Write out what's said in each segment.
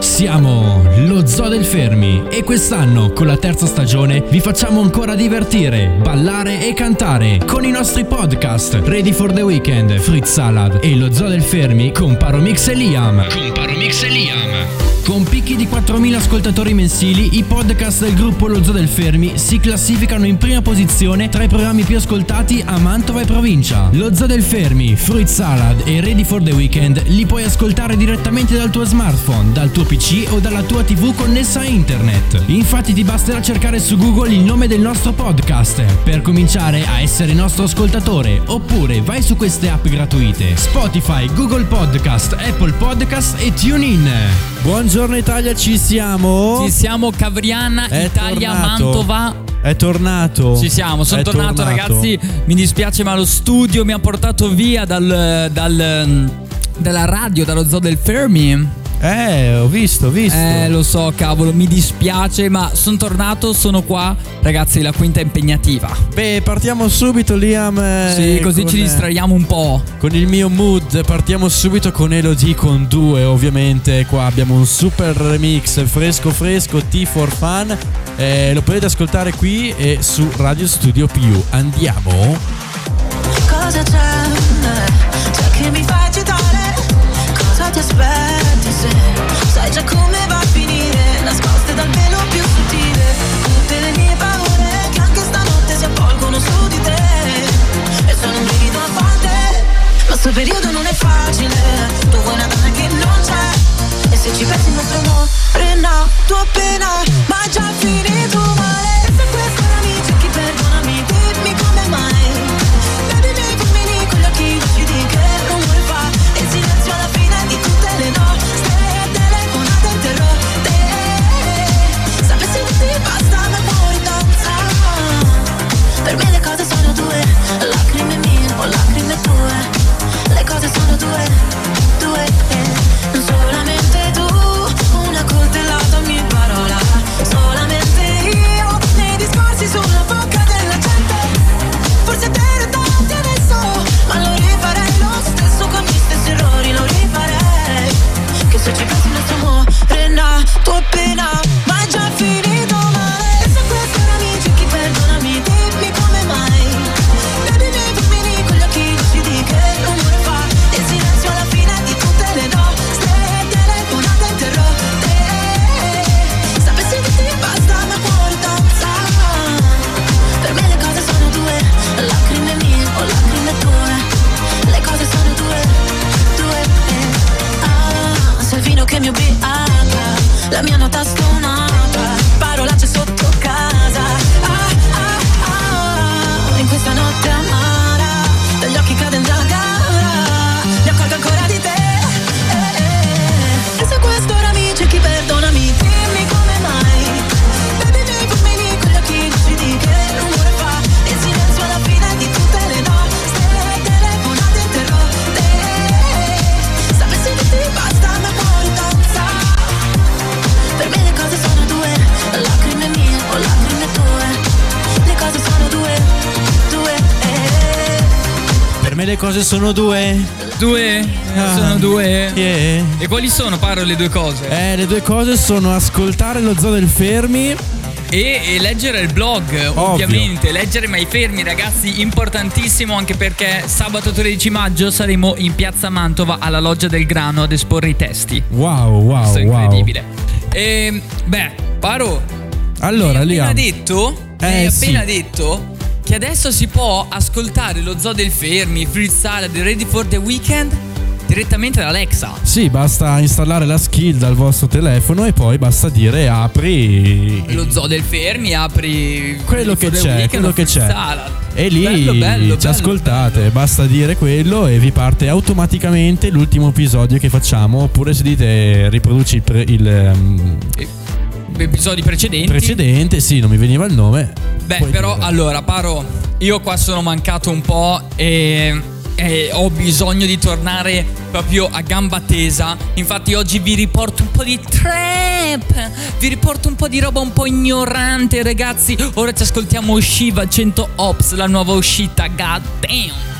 Siamo lo Zoo del Fermi e quest'anno con la terza stagione vi facciamo ancora divertire, ballare e cantare con i nostri podcast Ready for the Weekend, Fritz Salad e lo Zoo del Fermi con Paromix e Liam. Con Paromix e Liam. Con picchi di 4.000 ascoltatori mensili, i podcast del gruppo Lo Zoo del Fermi si classificano in prima posizione tra i programmi più ascoltati a Mantova e provincia. Lo Zoo del Fermi, Fruit Salad e Ready for the Weekend li puoi ascoltare direttamente dal tuo smartphone, dal tuo PC o dalla tua TV connessa a internet. Infatti ti basterà cercare su Google il nome del nostro podcast per cominciare a essere nostro ascoltatore, oppure vai su queste app gratuite: Spotify, Google Podcast, Apple Podcast e TuneIn. Buongiorno Italia, ci siamo? Ci siamo Cavriana, È Italia, tornato. Mantova. È tornato. Ci siamo, sono È tornato, ragazzi. Mi dispiace, ma lo studio mi ha portato via dal, dal- dalla radio, dallo zoo del Fermi. Eh, ho visto, ho visto. Eh, lo so, cavolo, mi dispiace, ma sono tornato, sono qua. Ragazzi, la quinta è impegnativa. Beh, partiamo subito Liam. eh, Sì, così con, ci eh, distraiamo un po'. Con il mio mood, partiamo subito con Elodie con due, ovviamente. Qua abbiamo un super remix fresco fresco T4 Fun. Eh, lo potete ascoltare qui e su Radio Studio PU. Andiamo. Cosa c'è? C'è che mi fa già come va a finire? Nascoste dal velo più sottile. Tutte le mie paure che anche stanotte si avvolgono su di te. E sono un brivido a volte Ma sto periodo non è facile. Tu vuoi una donna che non c'è E se ci pensi il nostro amore appena Ma già finito male cose sono due. Due? Ah. Sono due? Yeah. E quali sono, Paro, le due cose? Eh, le due cose sono ascoltare lo zoo del Fermi. E, leggere il blog, ovviamente. Leggere mai fermi, ragazzi, importantissimo anche perché sabato 13 maggio saremo in piazza Mantova alla Loggia del Grano ad esporre i testi. Wow, wow, Questo è wow. incredibile. E, beh, Paro, Allora, mi hai Liam. appena detto, mi hai Eh, sì. appena detto che adesso si può ascoltare lo Zoo del Fermi, Free Salad, Ready for the Weekend direttamente da Alexa. Sì, basta installare la skill dal vostro telefono e poi basta dire apri Lo Zoo del Fermi apri quello che c'è, quello che c'è. Salad. E lì Bello, bello, ci bello, ascoltate, basta dire quello e vi parte automaticamente l'ultimo episodio che facciamo. Oppure se dite riproduci il, pre- il, ehm, E- Episodi precedenti. precedente, sì, non mi veniva il nome. Beh, Puoi però allora, Paro, io qua sono mancato un po' e, e ho bisogno di tornare proprio a gamba tesa. Infatti oggi vi riporto un po' di trap, vi riporto un po' di roba un po' ignorante, ragazzi. Ora ci ascoltiamo Shiva 100 Ops, la nuova uscita. God damn.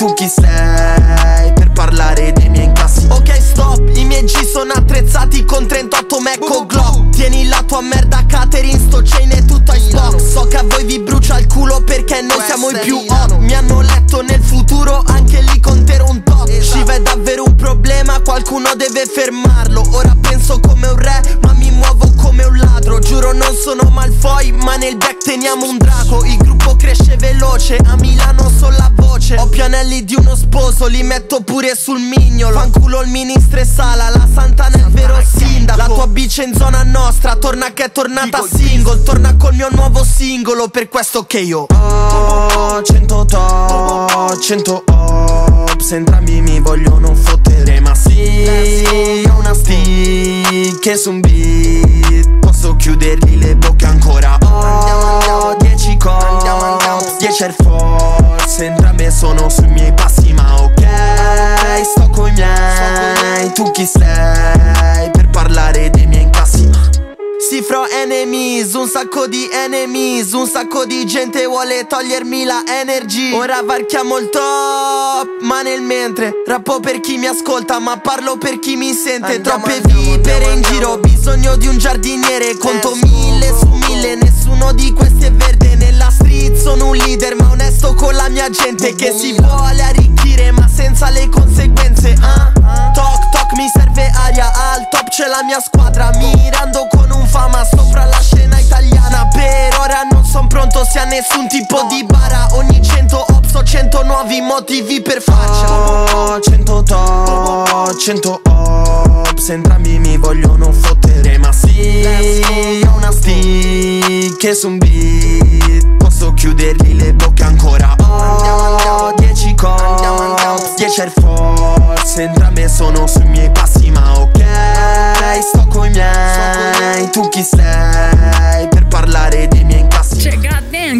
Tu chi sei Per parlare dei miei incassi. Ok stop, i miei G sono attrezzati con 38 Mecco Glock. Tieni la tua merda catering, sto chain e tutto Xbox So che a voi vi brucia il culo perché noi siamo i più hot. Mi hanno letto nel futuro, anche lì conterò un top Shiva è davvero un problema, qualcuno deve fermarlo. Ora penso come un re, ma mi Giuro non sono Malfoy, ma nel back teniamo un drago. Il gruppo cresce veloce, a Milano sono la voce. Ho più anelli di uno sposo, li metto pure sul mignolo. Fanculo il ministro e sala, la Santana è il vero sindaco. La tua bici in zona nostra, torna che è tornata single. Torna col mio nuovo singolo, per questo che io. Ho 100 top, 100 ops Entrambi mi vogliono fottere ma sì Ho una stick che su un beat Posso chiudergli le bocche ancora. Ho 10 cops, 10 Air Force Entrambe sono sui miei passi ma ok Sto coi miei, tu chi sei sacco di enemies Un sacco di gente vuole togliermi la energy. Ora varchiamo il top, ma nel mentre Rappo per chi mi ascolta, ma parlo per chi mi sente. Andiamo, Troppe andiamo, vipere andiamo, in giro, bisogno di un giardiniere Conto mille su mille, nessuno di questi è verde Nella street sono un leader, ma onesto con la mia gente Che si vuole arricchire, ma senza le conseguenze ah? Toc toc mi serve aria, al top c'è la mia squadra Mirando con un fama sopra son pronto sia nessun tipo di bara. Ogni 100 ops ho 100 nuovi motivi per faccia Ho 100 top, 100 ops. Entrambi mi vogliono fottere ma sì Ho una stick che su un beat. Posso chiudergli le bocche ancora. Ho 10 cops, 10 Air Force Entrambe sono sui miei passi ma ok Sto coi miei, tu chi sei Per parlare dei miei incassi? Cioè,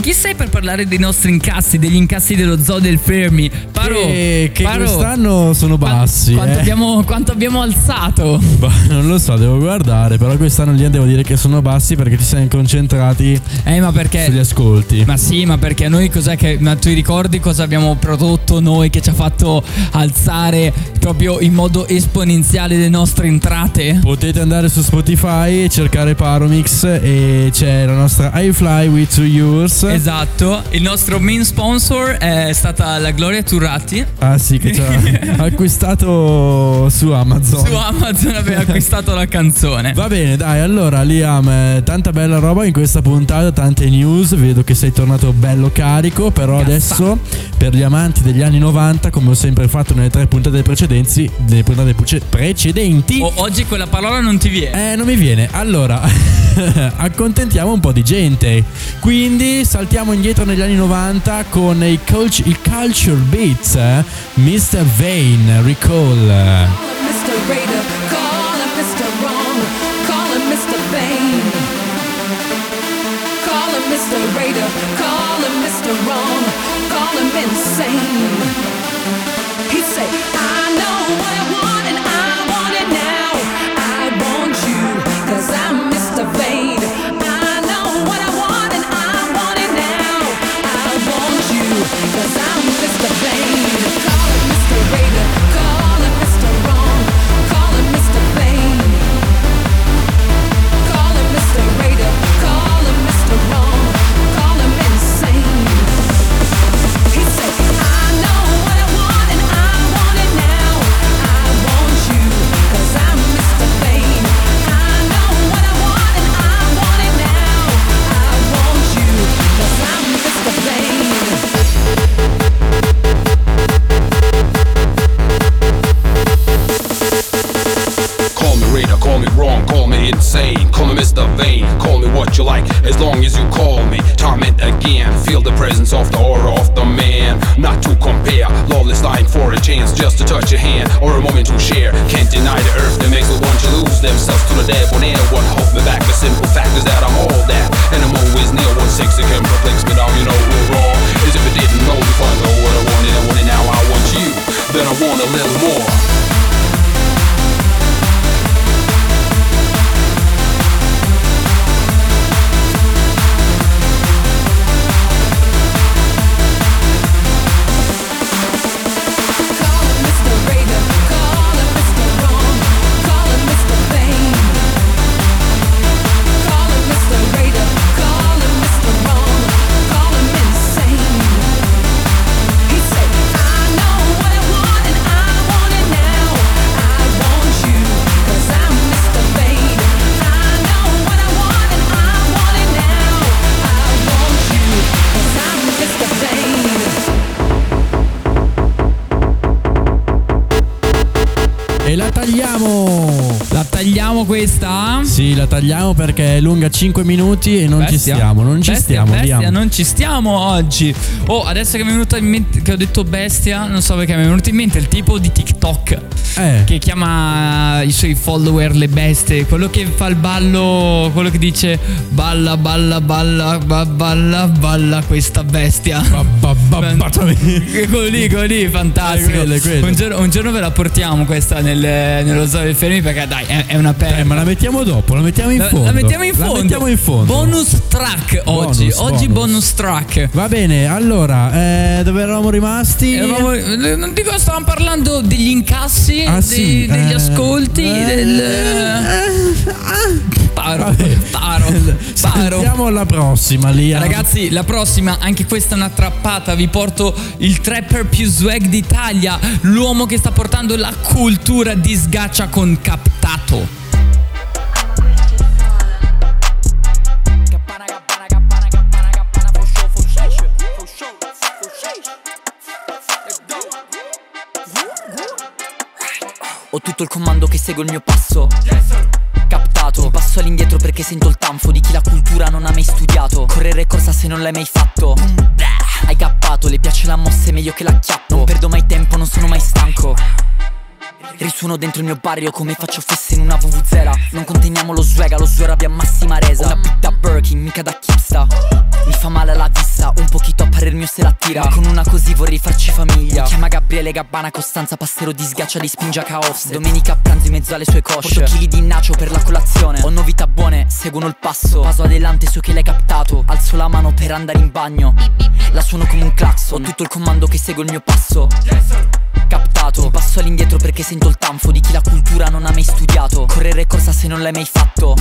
chi sei per parlare dei nostri incassi, degli incassi dello zoo del Fermi? Paro, che, che Paro, quest'anno sono bassi. Quanto, eh. abbiamo, quanto abbiamo alzato? Bah, non lo so, devo guardare. Però quest'anno lì devo dire che sono bassi perché ci siamo concentrati Eh, ma perché... sugli ascolti. Ma sì, ma perché noi cos'è che. Ma tu ricordi cosa abbiamo prodotto noi che ci ha fatto alzare proprio in modo esponenziale le nostre entrate? Potete andare su Spotify e cercare Paromix e c'è la nostra iFly with two yours. Esatto, il nostro main sponsor è stata la Gloria Turratti. Ah sì, che ci ha acquistato su Amazon. Su Amazon aveva acquistato la canzone. Va bene, dai, allora Liam, eh, tanta bella roba in questa puntata, tante news, vedo che sei tornato bello carico, però Cazzato. adesso per gli amanti degli anni 90, come ho sempre fatto nelle tre puntate precedenti, nelle puntate precedenti, O- oggi quella parola non ti viene. eh, non mi viene. Allora, accontentiamo un po' di gente. Quindi saltiamo indietro negli anni 90 con i, coach, i Culture Beats, eh? Mr. Vane, Recall. Mr. Raider, call him Mr. Insane. He say, I know what I want Mr. Vain, call me what you like, as long as you call me. Time Torment again, feel the presence of the aura of the man. Not to compare, lawless dying for a chance just to touch your hand or a moment to share. Can't deny the earth that makes the one to lose themselves to the debonair. What hold me back? The simple fact is that I'm all that, and I'm always near. What six again perplex me down, you know we're wrong. As if I didn't know I know what I wanted, I want it now, I want you. Then I want a little more. Questa? Sì, la tagliamo perché è lunga 5 minuti e non ci Bestia? stiamo, non ci Bestia, stiamo, bestia, non ci stiamo oggi. Oh, adesso che mi è venuto in mente che ho detto bestia, non so perché mi è venuto in mente il tipo di TikTok Eh. che chiama i suoi follower le bestie, quello che fa il ballo, quello che dice balla balla balla ba- balla balla questa bestia. Ba- ba- ba- ba- quello lì, quello lì, fantastico. Quello, quello. Un, giorno, un giorno ve la portiamo questa nel- nello zoo dei fermi perché dai, è, è una perla. Eh, ma la mettiamo dopo, la mettiamo in La- fondo. La mettiamo in fondo. La mettiamo in fondo. Bonus track oggi. Bonus, oggi bonus. bonus track. Va bene, allora, eh, dove eravamo rimasti? Eravamo- non dico, stavamo parlando degli incassi, Ah, dei- sì, degli eh, ascolti, eh, del. eh, Paro, Vabbè. paro, paro. Andiamo alla prossima, Liam. Ragazzi, la prossima, anche questa è una trappata. Vi porto il trapper più swag d'Italia. L'uomo che sta portando la cultura di sgaccia con captato. Ho tutto il comando che segue il mio passo. Captato, un passo all'indietro perché sento il tanfo di chi la cultura non ha mai studiato. Correre corsa se non l'hai mai fatto. Hai cappato, le piace la mossa, è meglio che la chiappo. Non perdo mai tempo, non sono mai stanco. Risuono dentro il mio barrio come faccio fesse in una VVZera Non conteniamo lo swag, lo swag abbia massima resa una da Birkin, mica da Kipsta Mi fa male alla vista, un pochino a parer mio se la tira. Ma con una così vorrei farci famiglia. Mi chiama Gabriele Gabbana, Costanza, Passero di sgaccia di spingia caos. Domenica a pranzo in mezzo alle sue cosce. Porto chili di nacio per la colazione. Ho novità buone, seguono il passo. Paso adelante so che l'hai captato. Alzo la mano per andare in bagno. La suono come un clacson. Ho tutto il comando che segue il mio passo. Captato, un passo all'indietro perché sento il tanfo di chi la cultura non ha mai studiato. Correre corsa se non l'hai mai fatto.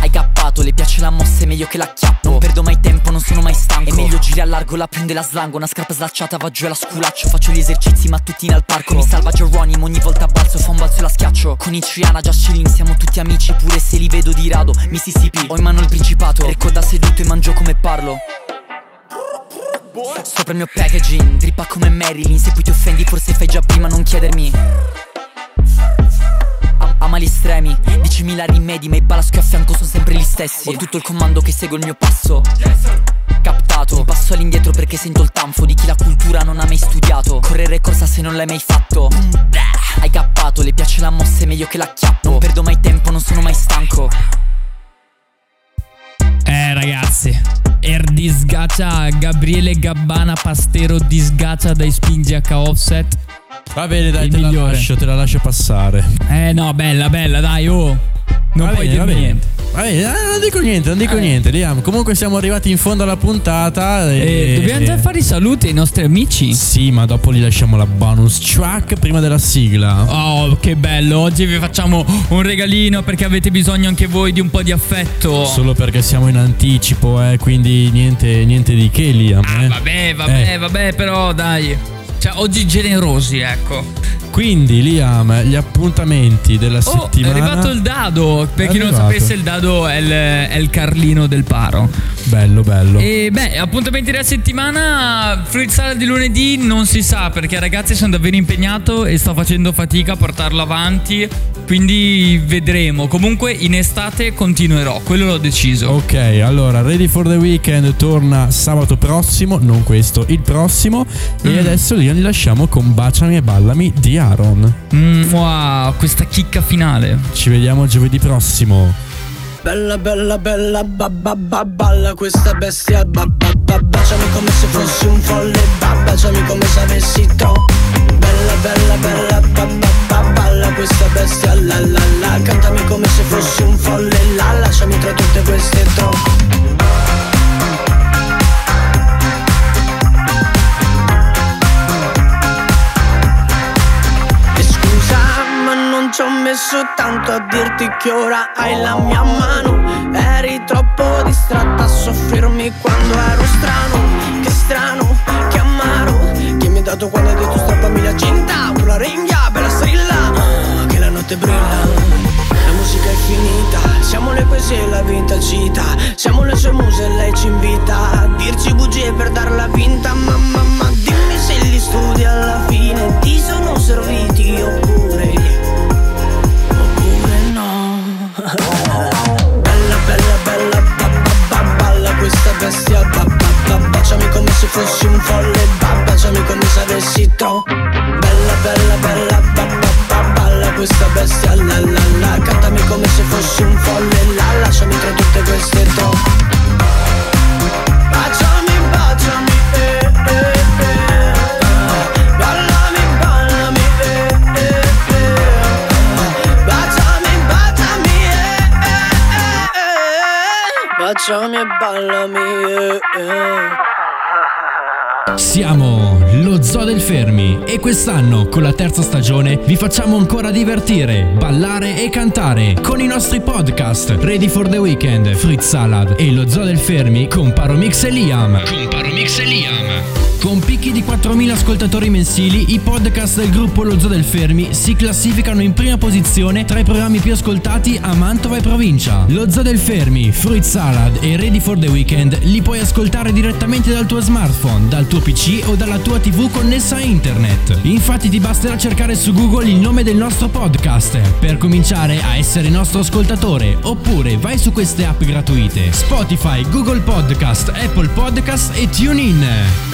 Hai cappato, le piace la mossa, è meglio che la chiappo. Non perdo mai tempo, non sono mai stanco. È meglio giri a largo, la prende la slango. Una scarpa slacciata, va giù e la sculaccio. Faccio gli esercizi mattutini al parco. Mi salva Geronimo, ogni volta balzo, fa un balzo e la schiaccio. Con Iciana, già Shilling, siamo tutti amici. Pure se li vedo di rado. Mississippi, ho in mano il principato. Recco da seduto e mangio come parlo. Sopra il mio packaging, drippa come Marilyn Se poi ti offendi forse fai già prima non chiedermi Ama gli estremi, 10.000 rimedi Ma i balaschi a fianco sono sempre gli stessi. Ho tutto il comando che segue il mio passo. Captato, un passo all'indietro perché sento il tanfo Di chi la cultura non ha mai studiato. Correre corsa se non l'hai mai fatto. Hai cappato, le piace la mossa, è meglio che la chiappo. Non perdo mai tempo, non sono mai stanco. Eh ragazzi, er di sgaccia Gabriele Gabbana Pastero di sgaccia dai spingi H offset. Va bene, dai, Il te la lascio, te la lascio passare. Eh no, bella, bella, dai, oh. Non Va puoi bene, bene. niente. Bene, eh, non dico niente, non dico Eh. niente, Liam. Comunque siamo arrivati in fondo alla puntata. E... Eh, dobbiamo già fare i saluti ai nostri amici. Sì, ma dopo gli lasciamo la bonus track prima della sigla. Oh, che bello! Oggi vi facciamo un regalino perché avete bisogno anche voi di un po' di affetto. Solo perché siamo in anticipo, eh, quindi niente, niente di che, Liam. Ah, eh. vabbè, vabbè, Eh. vabbè, però dai. Cioè, oggi generosi, ecco. Quindi, Liam, gli appuntamenti della Oh, settimana. è arrivato il dado. Per È chi non arrivato. sapesse, il dado è il, è il Carlino del Paro. Bello, bello. E beh, appuntamenti della settimana, fruit salad di lunedì non si sa perché ragazzi sono davvero impegnato e sto facendo fatica a portarlo avanti, quindi vedremo. Comunque in estate continuerò, quello l'ho deciso. Ok, allora Ready for the Weekend torna sabato prossimo, non questo, il prossimo. Mm. E adesso li lasciamo con Baciami e Ballami di Aaron. Mm, wow, questa chicca finale. Ci vediamo giovedì prossimo. Bella bella bella babba ba, balla questa bestia babba ba, baciami come se fossi un folle ba, baciami come se avessi tro Bella bella bella babba ba, balla questa bestia la la la. Cantami come se fossi un folle la lasciami tra tutte queste tro messo tanto a dirti che ora hai la mia mano. Eri troppo distratta a soffrirmi quando ero strano. Che strano, che amaro Che mi hai dato quando hai detto strappami la cinta. Una ringhia, bella strilla ah, Che la notte brilla. La musica è finita, siamo le poesie e la vita cita Siamo ballami yeah, yeah. Siamo lo Zoo del Fermi e quest'anno con la terza stagione vi facciamo ancora divertire, ballare e cantare con i nostri podcast Ready for the Weekend, Fritz Salad e lo Zoo del Fermi con Paromix e Liam. Con Paromix e Liam. Con picchi di 4.000 ascoltatori mensili, i podcast del gruppo Lo Zoo del Fermi si classificano in prima posizione tra i programmi più ascoltati a Mantova e provincia. Lo Zoo del Fermi, Fruit Salad e Ready for the Weekend li puoi ascoltare direttamente dal tuo smartphone, dal tuo PC o dalla tua TV connessa a internet. Infatti ti basterà cercare su Google il nome del nostro podcast per cominciare a essere nostro ascoltatore oppure vai su queste app gratuite Spotify, Google Podcast, Apple Podcast e TuneIn.